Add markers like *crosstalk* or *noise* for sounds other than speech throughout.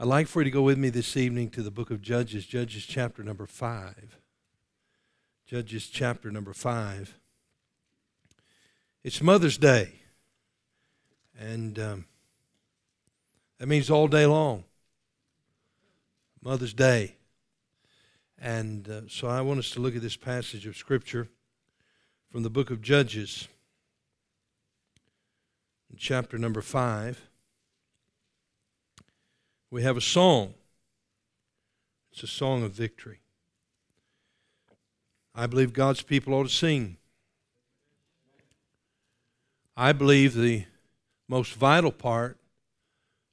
I'd like for you to go with me this evening to the book of Judges, Judges chapter number 5. Judges chapter number 5. It's Mother's Day, and um, that means all day long. Mother's Day. And uh, so I want us to look at this passage of Scripture from the book of Judges, chapter number 5 we have a song. It's a song of victory. I believe God's people ought to sing. I believe the most vital part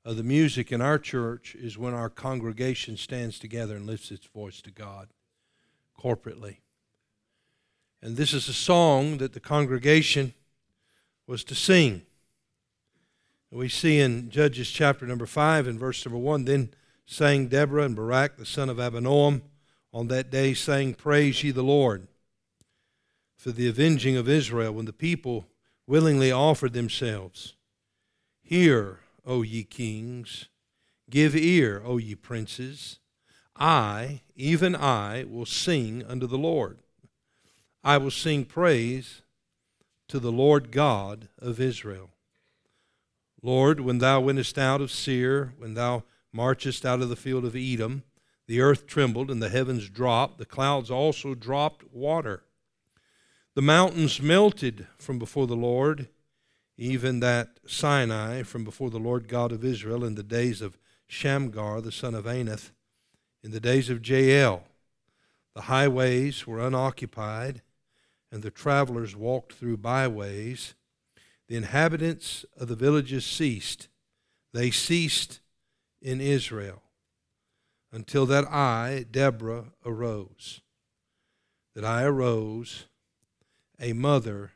of the music in our church is when our congregation stands together and lifts its voice to God corporately. And this is a song that the congregation was to sing. We see in Judges chapter number 5 and verse number 1 Then sang Deborah and Barak the son of Abinoam on that day, saying, Praise ye the Lord for the avenging of Israel, when the people willingly offered themselves. Hear, O ye kings, give ear, O ye princes. I, even I, will sing unto the Lord. I will sing praise to the Lord God of Israel. Lord, when thou wentest out of Seir, when thou marchest out of the field of Edom, the earth trembled and the heavens dropped, the clouds also dropped water. The mountains melted from before the Lord, even that Sinai from before the Lord God of Israel in the days of Shamgar the son of Anath, in the days of Jael. The highways were unoccupied, and the travelers walked through byways the inhabitants of the villages ceased. They ceased in Israel until that I, Deborah, arose. That I arose, a mother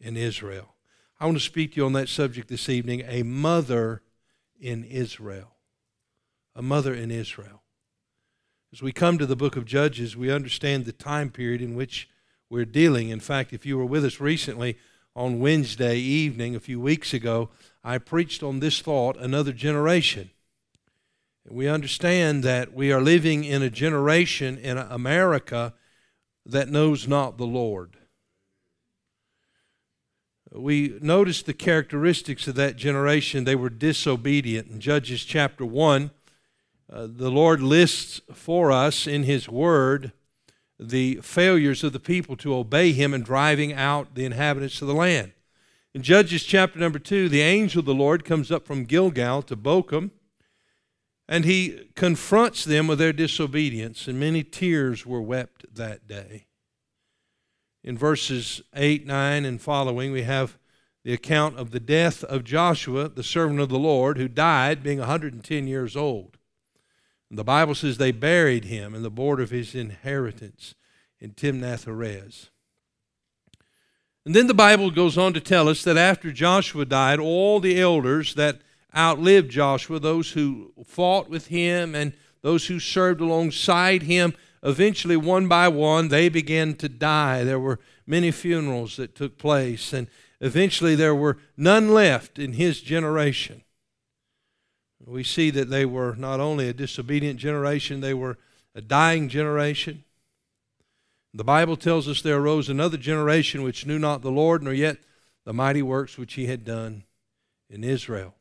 in Israel. I want to speak to you on that subject this evening a mother in Israel. A mother in Israel. As we come to the book of Judges, we understand the time period in which we're dealing. In fact, if you were with us recently, on Wednesday evening a few weeks ago, I preached on this thought another generation. We understand that we are living in a generation in America that knows not the Lord. We noticed the characteristics of that generation. They were disobedient. In Judges chapter 1, uh, the Lord lists for us in His Word the failures of the people to obey him and driving out the inhabitants of the land. In Judges chapter number 2, the angel of the Lord comes up from Gilgal to Bochim, and he confronts them with their disobedience, and many tears were wept that day. In verses 8, 9, and following, we have the account of the death of Joshua, the servant of the Lord, who died being 110 years old. The Bible says they buried him in the border of his inheritance in Timnath Heres. And then the Bible goes on to tell us that after Joshua died, all the elders that outlived Joshua, those who fought with him and those who served alongside him, eventually, one by one, they began to die. There were many funerals that took place, and eventually, there were none left in his generation we see that they were not only a disobedient generation, they were a dying generation. The Bible tells us there arose another generation which knew not the Lord, nor yet the mighty works which he had done in Israel.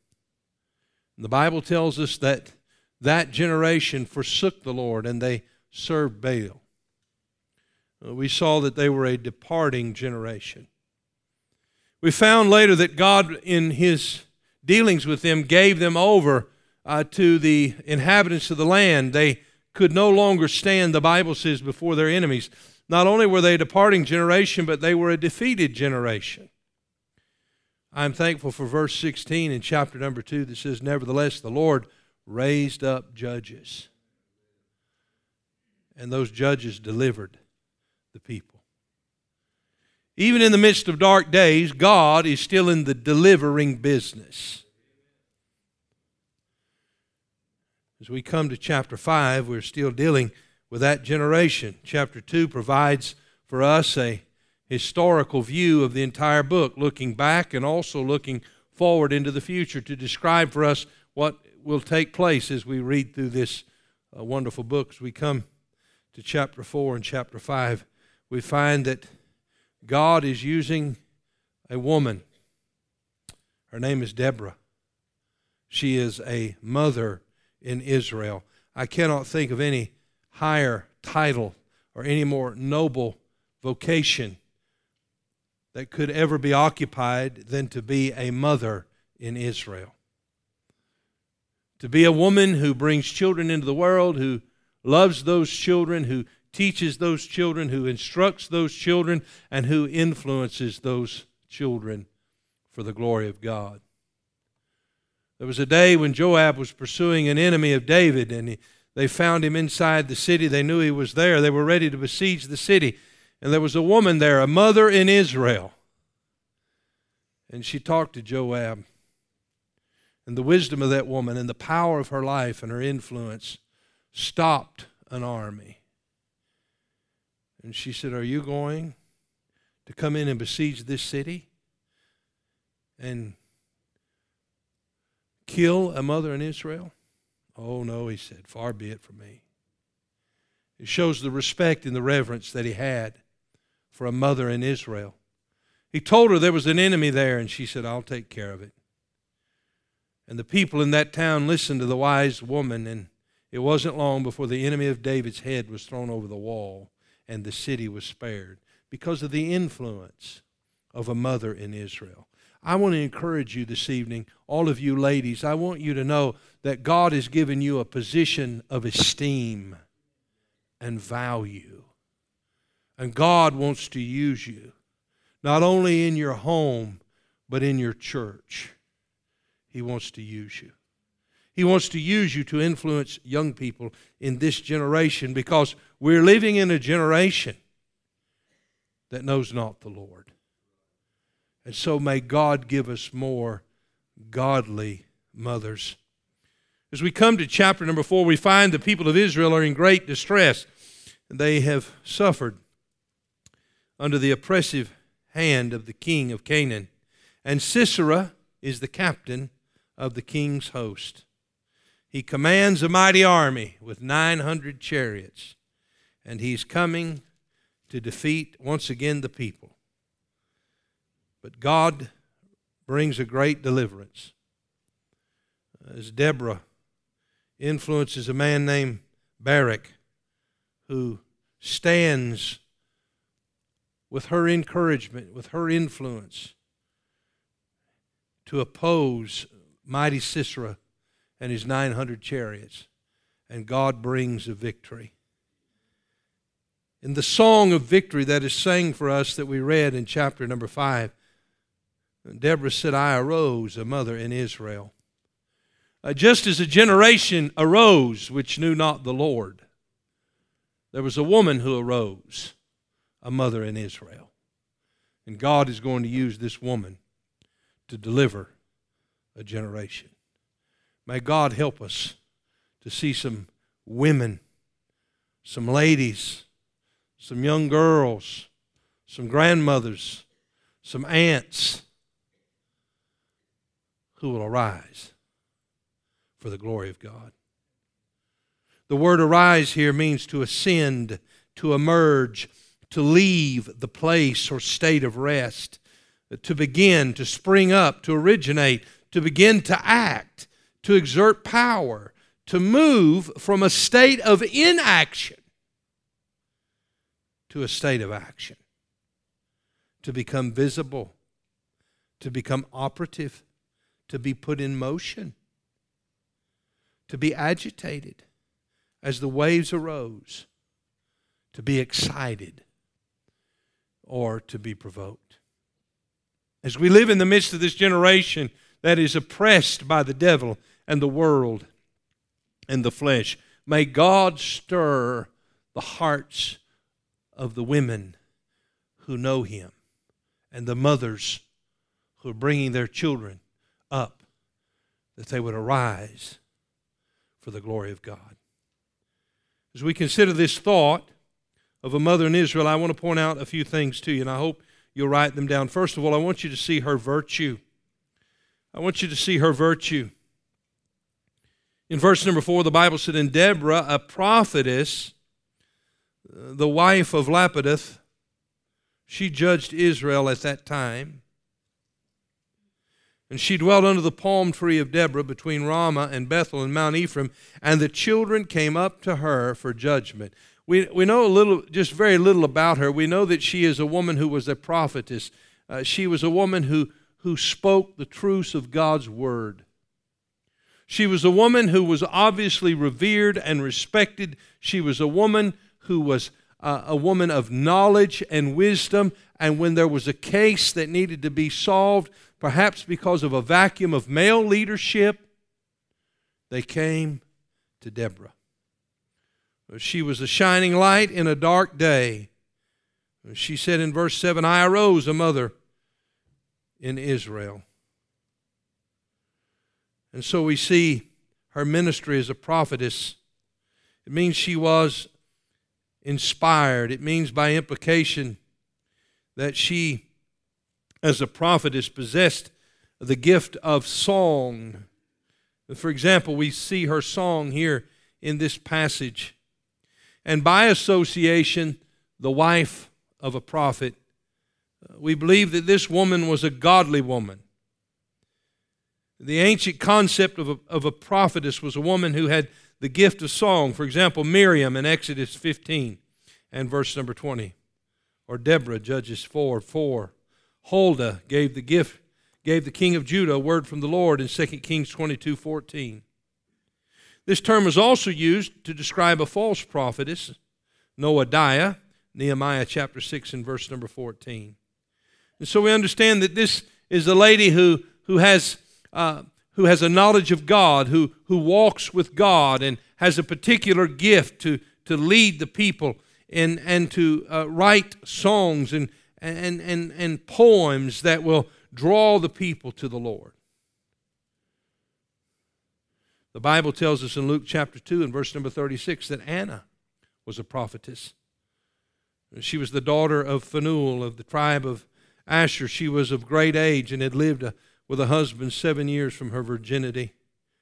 The Bible tells us that that generation forsook the Lord and they served Baal. We saw that they were a departing generation. We found later that God, in his dealings with them, gave them over uh, to the inhabitants of the land. They could no longer stand, the Bible says, before their enemies. Not only were they a departing generation, but they were a defeated generation. I'm thankful for verse 16 in chapter number 2 that says, Nevertheless, the Lord raised up judges, and those judges delivered the people. Even in the midst of dark days, God is still in the delivering business. As we come to chapter 5, we're still dealing with that generation. Chapter 2 provides for us a historical view of the entire book, looking back and also looking forward into the future to describe for us what will take place as we read through this uh, wonderful book. As we come to chapter 4 and chapter 5, we find that God is using a woman. Her name is Deborah. She is a mother in Israel. I cannot think of any higher title or any more noble vocation that could ever be occupied than to be a mother in Israel. To be a woman who brings children into the world, who loves those children, who teaches those children, who instructs those children, and who influences those children for the glory of God. There was a day when Joab was pursuing an enemy of David, and he they found him inside the city. They knew he was there. They were ready to besiege the city. And there was a woman there, a mother in Israel. And she talked to Joab. And the wisdom of that woman and the power of her life and her influence stopped an army. And she said, Are you going to come in and besiege this city and kill a mother in Israel? Oh, no, he said, far be it from me. It shows the respect and the reverence that he had for a mother in Israel. He told her there was an enemy there, and she said, I'll take care of it. And the people in that town listened to the wise woman, and it wasn't long before the enemy of David's head was thrown over the wall, and the city was spared because of the influence of a mother in Israel. I want to encourage you this evening, all of you ladies, I want you to know that God has given you a position of esteem and value. And God wants to use you, not only in your home, but in your church. He wants to use you. He wants to use you to influence young people in this generation because we're living in a generation that knows not the Lord. And so may God give us more godly mothers. As we come to chapter number four, we find the people of Israel are in great distress. They have suffered under the oppressive hand of the king of Canaan. And Sisera is the captain of the king's host. He commands a mighty army with 900 chariots, and he's coming to defeat once again the people. But God brings a great deliverance. Uh, as Deborah influences a man named Barak, who stands with her encouragement, with her influence, to oppose mighty Sisera and his 900 chariots. And God brings a victory. In the song of victory that is sang for us that we read in chapter number 5, Deborah said, I arose, a mother in Israel. Uh, just as a generation arose which knew not the Lord, there was a woman who arose, a mother in Israel. And God is going to use this woman to deliver a generation. May God help us to see some women, some ladies, some young girls, some grandmothers, some aunts who will arise for the glory of God. The word arise here means to ascend, to emerge, to leave the place or state of rest, to begin, to spring up, to originate, to begin to act, to exert power, to move from a state of inaction to a state of action, to become visible, to become operative to be put in motion, to be agitated as the waves arose, to be excited or to be provoked. As we live in the midst of this generation that is oppressed by the devil and the world and the flesh, may God stir the hearts of the women who know Him and the mothers who are bringing their children up, that they would arise for the glory of God. As we consider this thought of a mother in Israel, I want to point out a few things to you, and I hope you'll write them down. First of all, I want you to see her virtue. I want you to see her virtue. In verse number four, the Bible said, And Deborah, a prophetess, uh, the wife of Lapidoth, she judged Israel at that time. And she dwelt under the palm tree of Deborah between Ramah and Bethel and Mount Ephraim, and the children came up to her for judgment. We, we know a little, just very little about her. We know that she is a woman who was a prophetess. Uh, she was a woman who, who spoke the truths of God's word. She was a woman who was obviously revered and respected. She was a woman who was uh, a woman of knowledge and wisdom. And when there was a case that needed to be solved, perhaps because of a vacuum of male leadership, they came to Deborah. She was a shining light in a dark day. She said in verse 7 I arose a mother in Israel. And so we see her ministry as a prophetess. It means she was inspired. It means by implication that she, as a prophetess, possessed the gift of song. For example, we see her song here in this passage and by association, the wife of a prophet. We believe that this woman was a godly woman. The ancient concept of a, of a prophetess was a woman who had the gift of song. For example, Miriam in Exodus 15 and verse number 20, or Deborah, Judges 4 4. Huldah gave the gift, gave the king of Judah a word from the Lord in 2 Kings 22 14. This term is also used to describe a false prophetess, Noadiah, Nehemiah chapter 6 and verse number 14. And so we understand that this is a lady who, who, has, uh, who has a knowledge of God, who, who walks with God, and has a particular gift to, to lead the people and, and to uh, write songs and, and, and, and poems that will draw the people to the Lord. The Bible tells us in Luke chapter 2 and verse number 36 that Anna was a prophetess. She was the daughter of Phanuel of the tribe of Asher. She was of great age and had lived a, uh, with a husband seven years from her virginity.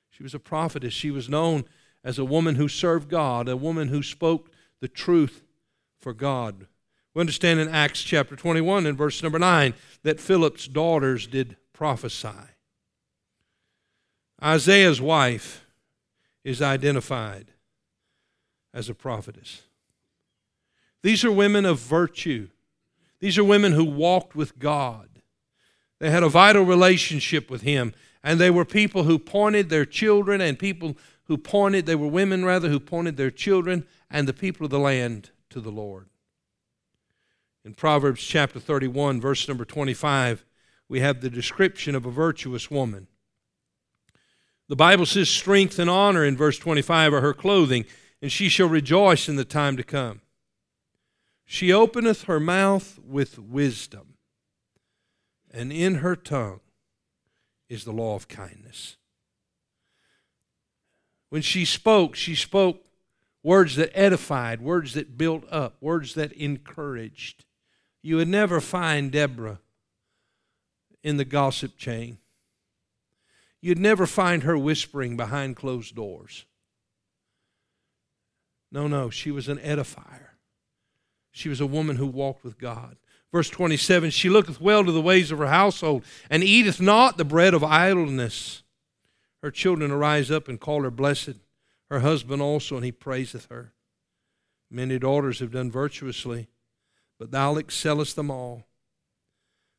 She was a prophetess. She was known as a woman who served God, a woman who spoke the truth for God. We understand in Acts chapter 21 and verse number 9 that Philip's daughters did prophesy. Isaiah's wife is identified as a prophetess. These are women of virtue. These are women who walked with God. They had a vital relationship with Him, and they were people who pointed their children and people who pointed, they were women rather, who pointed their children and the people of the land to the Lord. In Proverbs chapter 31, verse number 25, we have the description of a virtuous woman. The Bible says, Strength and honor in verse 25 are her clothing, and she shall rejoice in the time to come. She openeth her mouth with wisdom, and in her tongue is the law of kindness. When she spoke, she spoke words that edified, words that built up, words that encouraged. You would never find Deborah in the gossip chain. You'd never find her whispering behind closed doors. No, no, she was an edifier. She was a woman who walked with God. Verse 27 She looketh well to the ways of her household, and eateth not the bread of idleness. Her children arise up and call her blessed, her husband also, and he praiseth her. Many daughters have done virtuously, but thou excellest them all.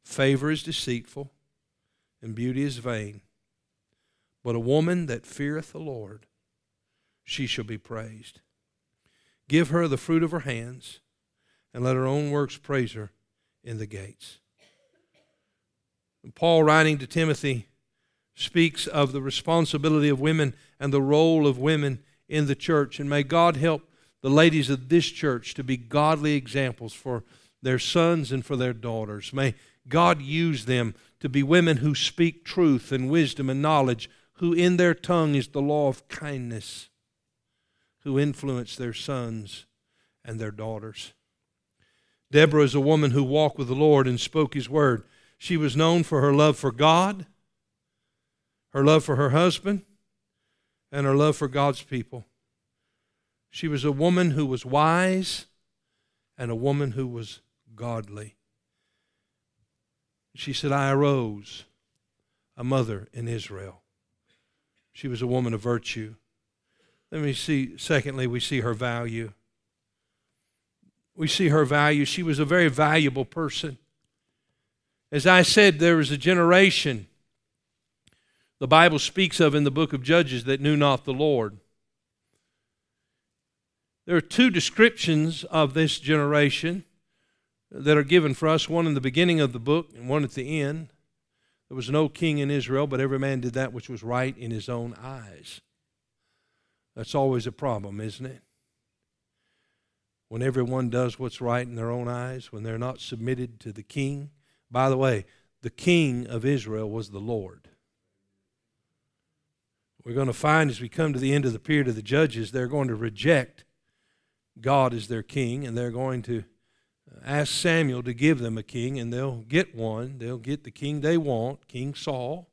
Favor is deceitful, and beauty is vain. But a woman that feareth the Lord, she shall be praised. Give her the fruit of her hands, and let her own works praise her in the gates. Paul, writing to Timothy, speaks of the responsibility of women and the role of women in the church. And may God help the ladies of this church to be godly examples for their sons and for their daughters. May God use them to be women who speak truth and wisdom and knowledge, who in their tongue is the law of kindness, who influence their sons and their daughters. Deborah is a woman who walked with the Lord and spoke his word. She was known for her love for God, her love for her husband, and her love for God's people. She was a woman who was wise and a woman who was godly. She said, I arose, a mother in Israel. She was a woman of virtue. Let me see, secondly, we see her value we see her value. She was a very valuable person. As I said, there was a generation the Bible speaks of in the book of Judges that knew not the Lord. There are two descriptions of this generation that are given for us one in the beginning of the book and one at the end. There was no king in Israel, but every man did that which was right in his own eyes. That's always a problem, isn't it? when everyone does what's right in their own eyes, when they're not submitted to the king. By the way, the king of Israel was the Lord. We're going to find as we come to the end of the period of the judges, they're going to reject God is their king, and they're going to ask Samuel to give them a king, and they'll get one. They'll get the king they want, King Saul.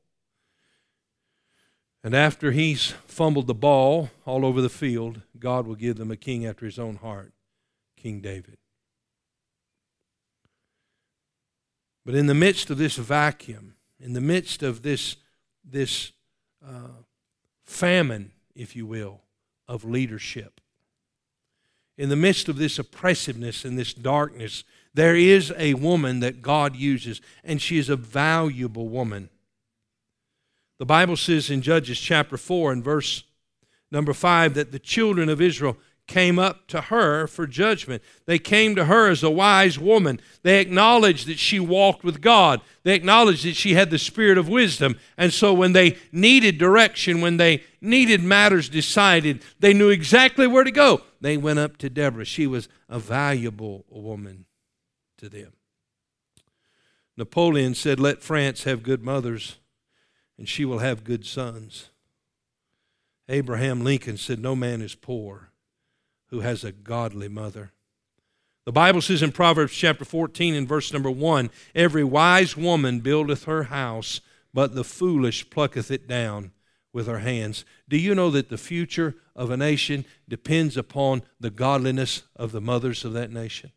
And after he's fumbled the ball all over the field, God will give them a king after his own heart. King David. But in the midst of this vacuum, in the midst of this, this uh, famine, if you will, of leadership, in the midst of this oppressiveness and this darkness, there is a woman that God uses, and she is a valuable woman. The Bible says in Judges chapter 4 and verse number 5 that the children of Israel came up to her for judgment. They came to her as a wise woman. They acknowledged that she walked with God. They acknowledged that she had the spirit of wisdom. And so when they needed direction, when they needed matters decided, they knew exactly where to go. They went up to Deborah. She was a valuable woman to them. Napoleon said, Let France have good mothers, and she will have good sons. Abraham Lincoln said, No man is poor who has a godly mother. The Bible says in Proverbs chapter 14 and verse number 1 Every wise woman buildeth her house, but the foolish plucketh it down with our hands. Do you know that the future of a nation depends upon the godliness of the mothers of that nation?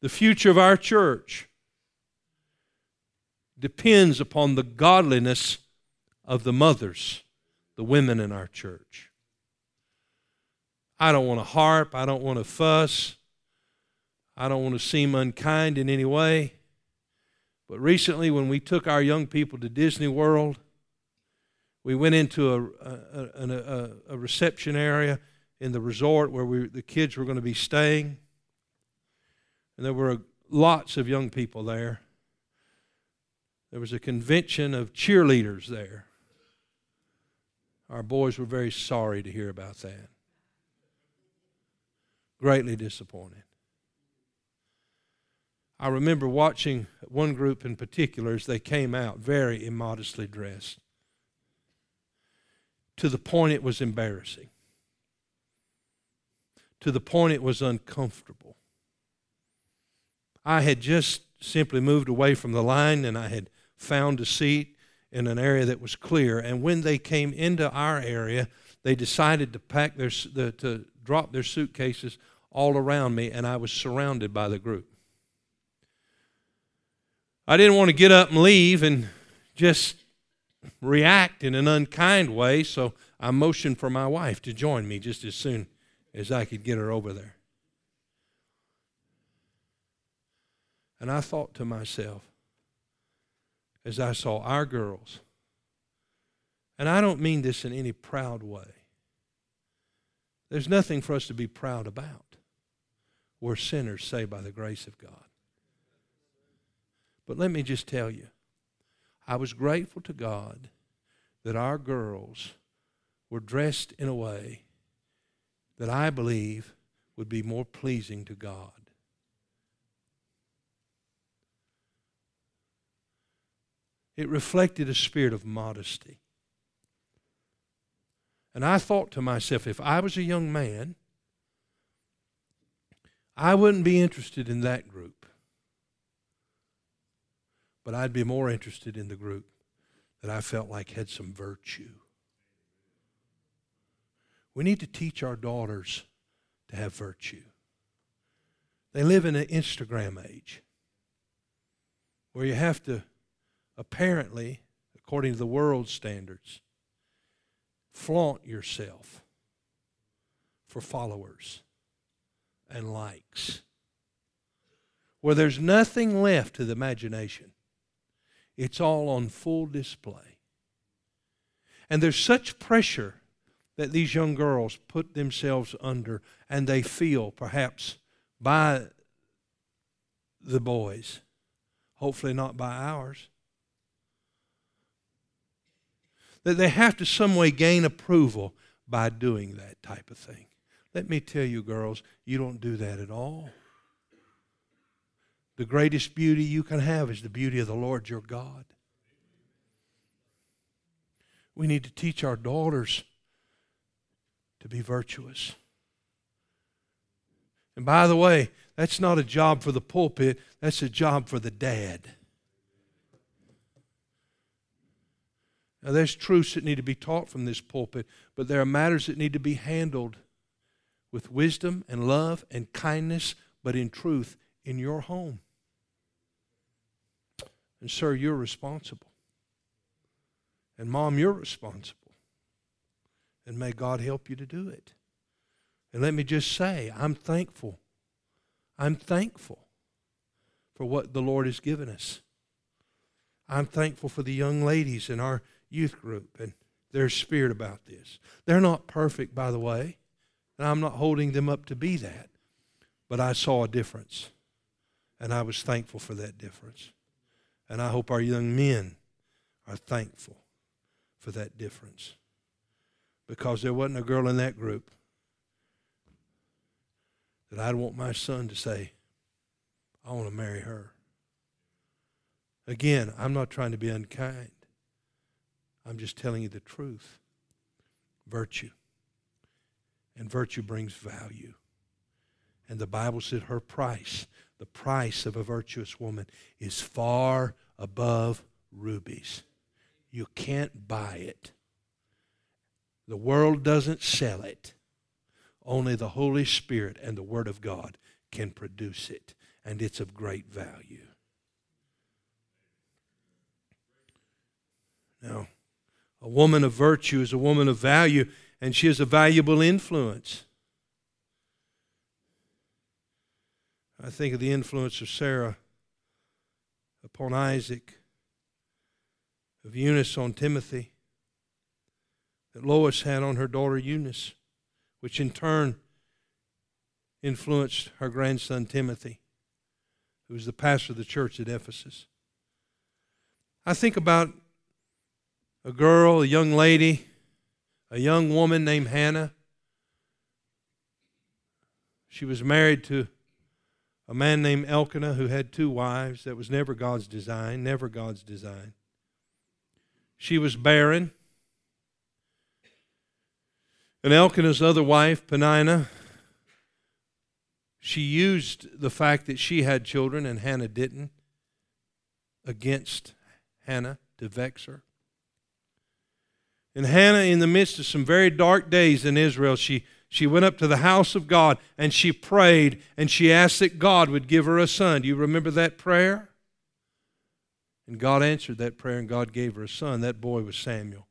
The future of our church depends upon the godliness of the mothers, the women in our church. I don't want to harp. I don't want to fuss. I don't want to seem unkind in any way. But recently, when we took our young people to Disney World, we went into a, a, a, a reception area in the resort where we, the kids were going to be staying. And there were lots of young people there. There was a convention of cheerleaders there. Our boys were very sorry to hear about that greatly disappointed. I remember watching one group in particular as they came out very immodestly dressed to the point it was embarrassing, to the point it was uncomfortable. I had just simply moved away from the line and I had found a seat in an area that was clear. And when they came into our area, they decided to pack their, the, to drop their suitcases all around me, and I was surrounded by the group. I didn't want to get up and leave and just react in an unkind way, so I motioned for my wife to join me just as soon as I could get her over there. And I thought to myself, as I saw our girls, and I don't mean this in any proud way, there's nothing for us to be proud about. We're sinners saved by the grace of God. But let me just tell you, I was grateful to God that our girls were dressed in a way that I believe would be more pleasing to God. It reflected a spirit of modesty. And I thought to myself, if I was a young man, I wouldn't be interested in that group. But I'd be more interested in the group that I felt like had some virtue. We need to teach our daughters to have virtue. They live in an Instagram age where you have to, apparently, according to the world's standards, flaunt yourself for followers and likes. Where there's nothing left to the imagination, it's all on full display. And there's such pressure that these young girls put themselves under, and they feel perhaps by the boys, hopefully not by ours that they have to some way gain approval by doing that type of thing. Let me tell you, girls, you don't do that at all. The greatest beauty you can have is the beauty of the Lord your God. We need to teach our daughters to be virtuous. And by the way, that's not a job for the pulpit, that's a job for the dad. Now, there's truths that need to be taught from this pulpit, but there are matters that need to be handled with wisdom and love and kindness, but in truth in your home. And, sir, you're responsible. And, mom, you're responsible. And may God help you to do it. And let me just say, I'm thankful. I'm thankful for what the Lord has given us. I'm thankful for the young ladies in our youth group and their spirit about this. They're not perfect, by the way, and I'm not holding them up to be that, but I saw a difference, and I was thankful for that difference. And I hope our young men are thankful for that difference because there wasn't a girl in that group that I'd want my son to say, I want to marry her. Again, I'm not trying to be unkind. I'm just telling you the truth. Virtue. And virtue brings value. And the Bible said her price, the price of a virtuous woman, is far above rubies. You can't buy it. The world doesn't sell it. Only the Holy Spirit and the Word of God can produce it, and it's of great value. Now, a woman of virtue is a woman of value, and she is a valuable influence. I think of the influence of Sarah upon Isaac, of Eunice on Timothy, that Lois had on her daughter Eunice, which in turn influenced her grandson Timothy, who was the pastor of the church at Ephesus. I think about a girl, a young lady, a young woman named Hannah. She was married to a man named Elkanah who had two wives. That was never God's design, never God's design. She was barren. And Elkanah's other wife, Peninnah, she used the fact that she had children and Hannah didn't against Hannah to vex her. And Hannah, in the midst of some very dark days in Israel, she, she went up to the house of God and she prayed and she asked that God would give her a son. Do you remember that prayer? And God answered that prayer and God gave her a son. That boy was Samuel.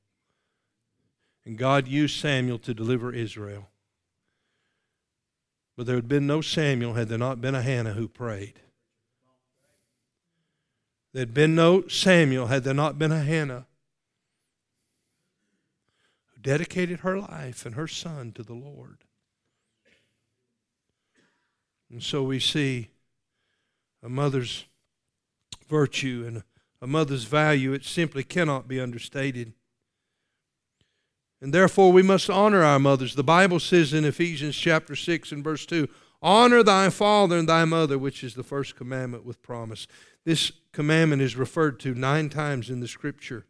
And God used Samuel to deliver Israel. But there had been no Samuel had there not been a Hannah who prayed. There had been no Samuel had there not been a Hannah dedicated her life and her son to the Lord. And so we see a mother's virtue and a mother's value. It simply cannot be understated. And therefore, we must honor our mothers. The Bible says in Ephesians chapter 6 and verse 2 Honor thy father and thy mother, which is the first commandment with promise. This commandment is referred to nine times in the scripture.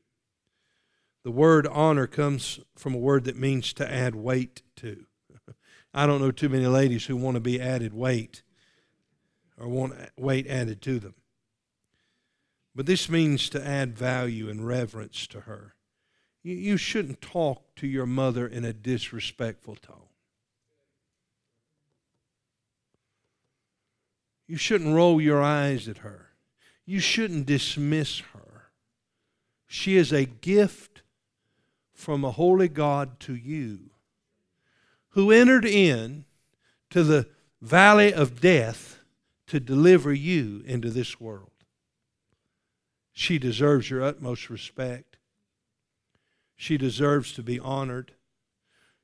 The word honor comes from a word that means to add weight to. *laughs* I don't know too many ladies who want to be added weight or want weight added to them. But this means to add value and reverence to her. You shouldn't talk to your mother in a disrespectful tone. You shouldn't roll your eyes at her. You shouldn't dismiss her. She is a gift from a holy God to you who entered in to the valley of death to deliver you into this world. She deserves your utmost respect. She deserves to be honored.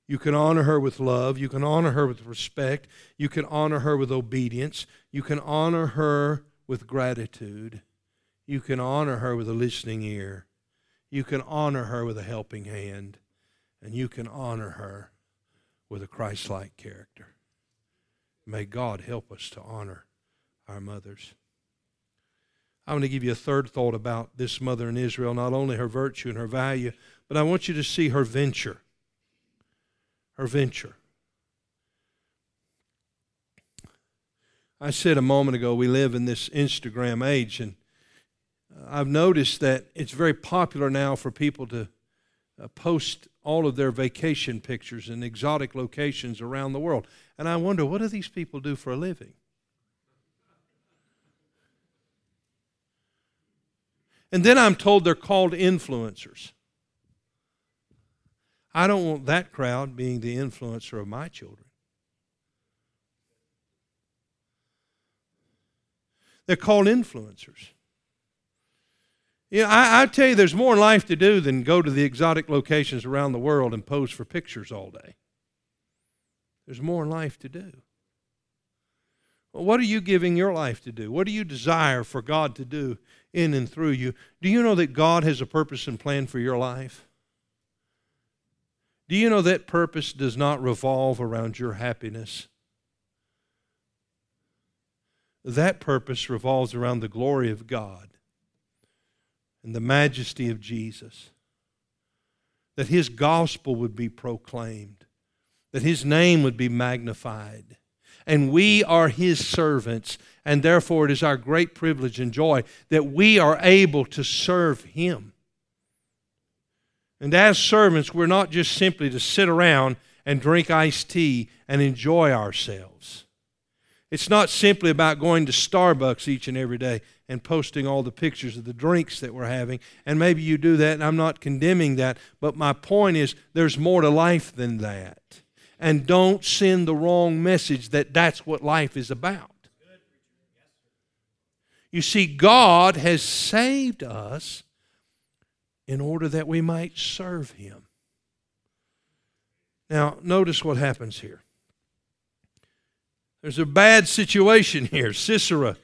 You can honor her with love. You can honor her with respect. You can honor her with obedience. You can honor her with gratitude. You can honor her with a listening ear. You can honor her with a helping hand. And you can honor her with a Christ like character. May God help us to honor our mothers. I want to give you a third thought about this mother in Israel, not only her virtue and her value, but I want you to see her venture. Her venture. I said a moment ago, we live in this Instagram age, and I've noticed that it's very popular now for people to uh, post all of their vacation pictures in exotic locations around the world. And I wonder, what do these people do for a living? And then I'm told they're called influencers. I don't want that crowd being the influencer of my children. They're called influencers. You know, I, I tell you, there's more life to do than go to the exotic locations around the world and pose for pictures all day. There's more life to do. Well, what are you giving your life to do? What do you desire for God to do in and through you? Do you know that God has a purpose and plan for your life? Do you know that purpose does not revolve around your happiness? That purpose revolves around the glory of God and the majesty of Jesus. That his gospel would be proclaimed, that his name would be magnified. And we are his servants, and therefore it is our great privilege and joy that we are able to serve him. And as servants, we're not just simply to sit around and drink iced tea and enjoy ourselves. It's not simply about going to Starbucks each and every day and posting all the pictures of the drinks that we're having. And maybe you do that, and I'm not condemning that. But my point is, there's more to life than that. And don't send the wrong message that that's what life is about. You see, God has saved us in order that we might serve Him. Now, notice what happens here. There's a bad situation here. Sisera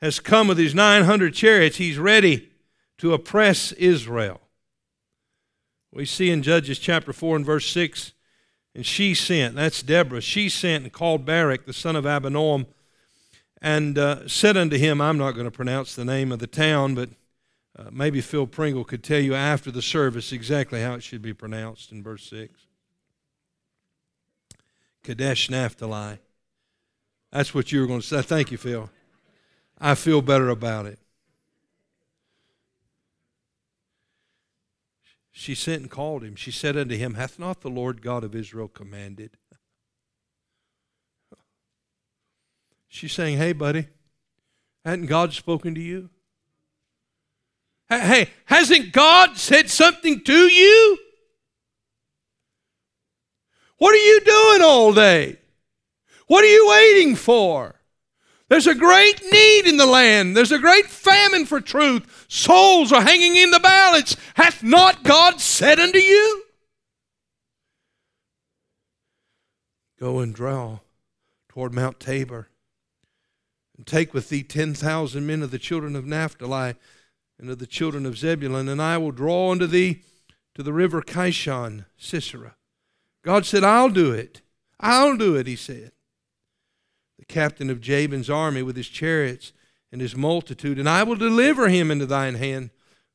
has come with his 900 chariots. He's ready to oppress Israel. We see in Judges chapter 4 and verse 6, and she sent, that's Deborah, she sent and called Barak, the son of Abinoam, and uh, said unto him, I'm not going to pronounce the name of the town, but uh, maybe Phil Pringle could tell you after the service exactly how it should be pronounced in verse 6. Kadesh Naphtali. That's what you were going to say. Thank you, Phil. I feel better about it. She sent and called him. She said unto him, Hath not the Lord God of Israel commanded? She's saying, Hey, buddy, hadn't God spoken to you? Hey, hasn't God said something to you? What are you doing all day? What are you waiting for? There's a great need in the land. There's a great famine for truth. Souls are hanging in the balance. Hath not God said unto you? Go and draw toward Mount Tabor. And take with thee ten thousand men of the children of Naphtali and of the children of Zebulun, and I will draw unto thee to the river Kishon, Sisera. God said, I'll do it. I'll do it, he said. Captain of Jabin's army with his chariots and his multitude, and I will deliver him into thine hand.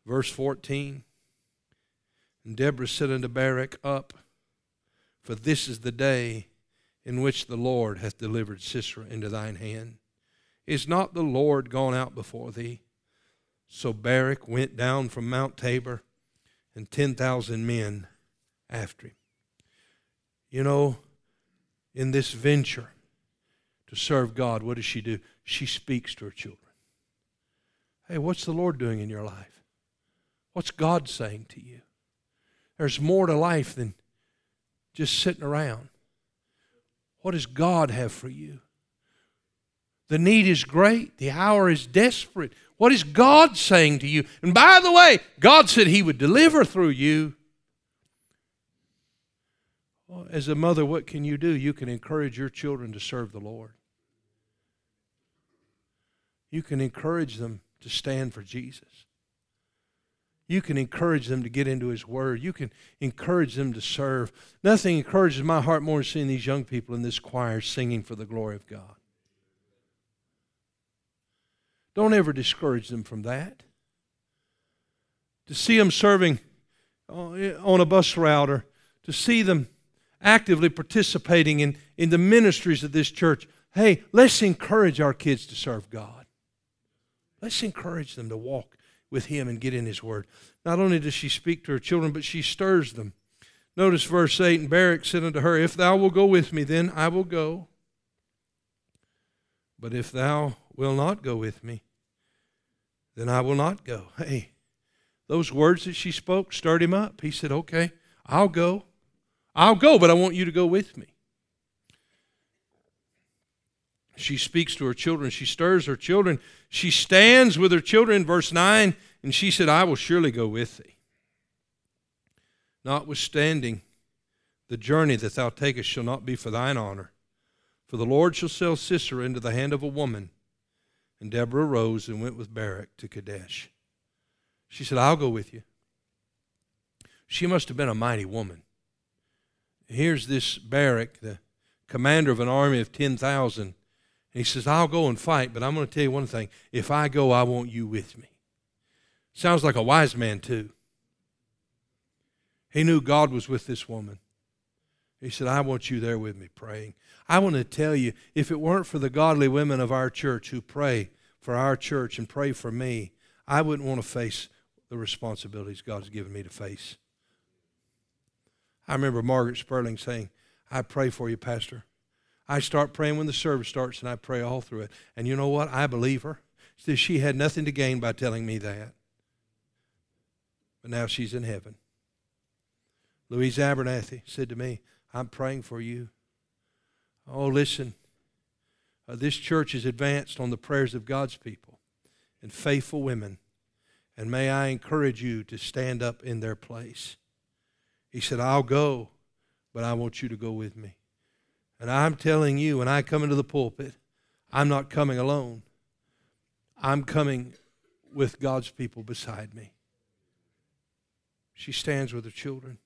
Verse 14. And Deborah said unto Barak, Up, for this is the day in which the Lord hath delivered Sisera into thine hand. Is not the Lord gone out before thee? So Barak went down from Mount Tabor, and 10,000 men after him. You know, in this venture to serve God, what does she do? She speaks to her children. Hey, what's the Lord doing in your life? What's God saying to you? There's more to life than just sitting around. What does God have for you? The need is great. The hour is desperate. What is God saying to you? And by the way, God said He would deliver through you. Well, as a mother, what can you do? You can encourage your children to serve the Lord. You can encourage them to stand for Jesus. You can encourage them to get into His Word. You can encourage them to serve. Nothing encourages my heart more than seeing these young people in this choir singing for the glory of God. Don't ever discourage them from that. To see them serving uh, on a bus route or to see them actively participating in, in the ministries of this church, hey, let's encourage our kids to serve God. Let's encourage them to walk with him and get in his word. Not only does she speak to her children, but she stirs them. Notice verse 8 And Barak said unto her, If thou wilt go with me, then I will go. But if thou wilt not go with me, then I will not go. Hey, those words that she spoke stirred him up. He said, Okay, I'll go. I'll go, but I want you to go with me. She speaks to her children. She stirs her children. She stands with her children verse 9, and she said, I will surely go with thee. Notwithstanding, the journey that thou takest shall not be for thine honor. For the Lord shall sell Sisera into the hand of a woman. And Deborah arose and went with Barak to Kadesh. She said, I'll go with you. She must have been a mighty woman. Here's this Barak, the commander of an army of 10,000 he says, I'll go and fight, but I'm going to tell you one thing. If I go, I want you with me. Sounds like a wise man, too. He knew God was with this woman. He said, I want you there with me praying. I want to tell you, if it weren't for the godly women of our church who pray for our church and pray for me, I wouldn't want to face the responsibilities God's given me to face. I remember Margaret Sperling saying, I pray for you, Pastor. I start praying when the service starts and I pray all through it. And you know what? I believe her. She had nothing to gain by telling me that. But now she's in heaven. Louise Abernathy said to me, I'm praying for you. Oh, listen. Uh, this church is advanced on the prayers of God's people and faithful women. And may I encourage you to stand up in their place. He said, I'll go, but I want you to go with me. And I'm telling you, when I come into the pulpit, I'm not coming alone. I'm coming with God's people beside me. She stands with her children.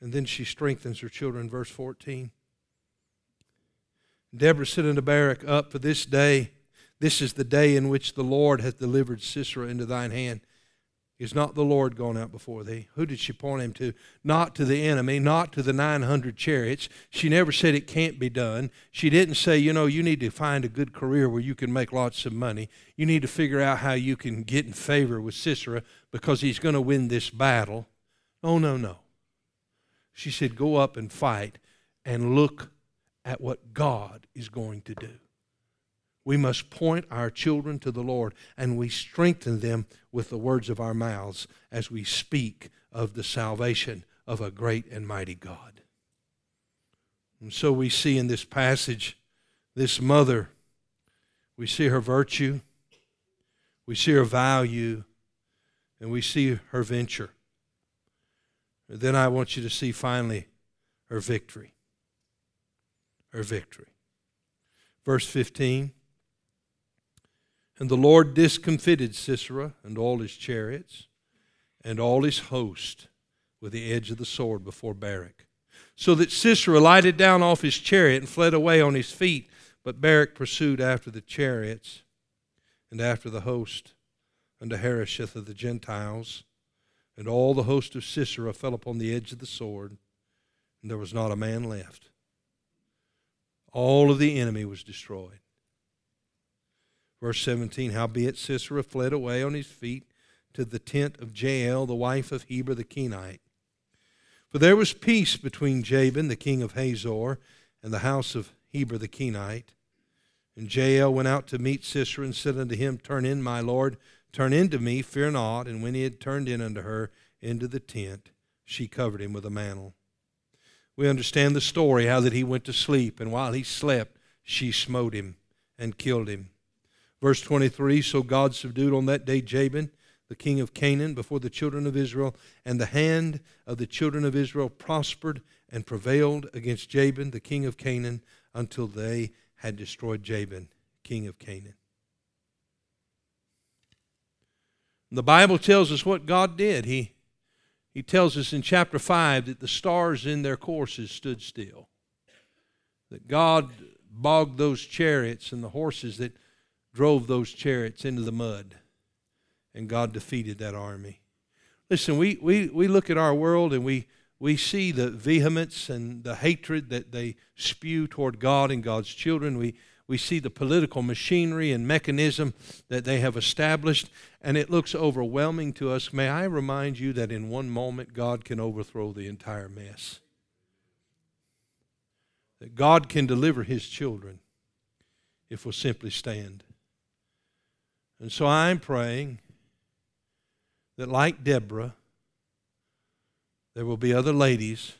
And then she strengthens her children, verse 14. Deborah said unto Barak, Up for this day, this is the day in which the Lord hath delivered Sisera into thine hand. Is not the Lord gone out before thee? Who did she point him to? Not to the enemy, not to the 900 chariots. She never said it can't be done. She didn't say, you know, you need to find a good career where you can make lots of money. You need to figure out how you can get in favor with Sisera because he's going to win this battle. Oh, no, no. She said, go up and fight and look at what God is going to do. We must point our children to the Lord, and we strengthen them with the words of our mouths as we speak of the salvation of a great and mighty God. And so we see in this passage this mother, we see her virtue, we see her value, and we see her venture. And then I want you to see finally her victory. Her victory. Verse 15 And the Lord discomfited Sisera and all his chariots and all his host with the edge of the sword before Barak. So that Sisera lighted down off his chariot and fled away on his feet, but Barak pursued after the chariots and after the host unto Harosheth of the Gentiles. And all the host of Sisera fell upon the edge of the sword, and there was not a man left. All of the enemy was destroyed. Verse 17 Howbeit Sisera fled away on his feet to the tent of Jael, the wife of Heber the Kenite. For there was peace between Jabin, the king of Hazor, and the house of Heber the Kenite. And Jael went out to meet Sisera and said unto him, Turn in, my lord, turn in to me, fear not. And when he had turned in unto her into the tent, she covered him with a mantle. We understand the story how that he went to sleep, and while he slept, she smote him and killed him. Verse 23 So God subdued on that day Jabin the king of Canaan, before the children of Israel, and the hand of the children of Israel prospered and prevailed against Jabin, the king of Canaan, until they had destroyed Jabin, king of Canaan. The Bible tells us what God did. He, he tells us in chapter 5 that the stars in their courses stood still, that God bogged those chariots and the horses that drove those chariots into the mud and God defeated that army. Listen, we, we, we look at our world and we, we see the vehemence and the hatred that they spew toward God and God's children. We, we see the political machinery and mechanism that they have established, and it looks overwhelming to us. May I remind you that in one moment, God can overthrow the entire mess. That God can deliver His children if we'll simply stand. And so I'm praying that, like Deborah, there will be other ladies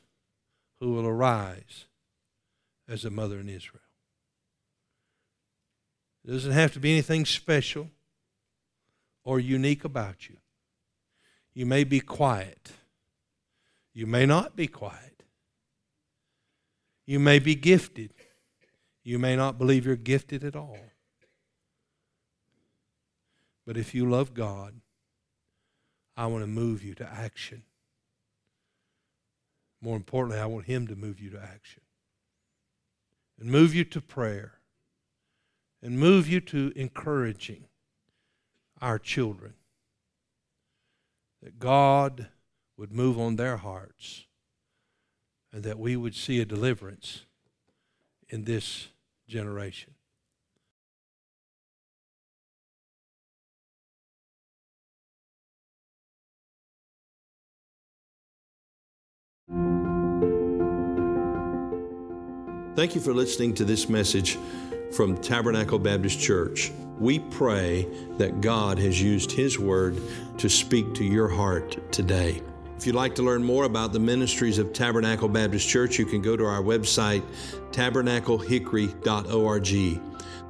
who will arise as a mother in Israel. It doesn't have to be anything special or unique about you. You may be quiet. You may not be quiet. You may be gifted. You may not believe you're gifted at all. But if you love God, I want to move you to action. More importantly, I want Him to move you to action. And move you to prayer. And move you to encouraging our children. That God would move on their hearts and that we would see a deliverance in this generation. Thank you for listening to this message from Tabernacle Baptist Church. We pray that God has used His Word to speak to your heart today. If you'd like to learn more about the ministries of Tabernacle Baptist Church, you can go to our website, tabernaclehickory.org.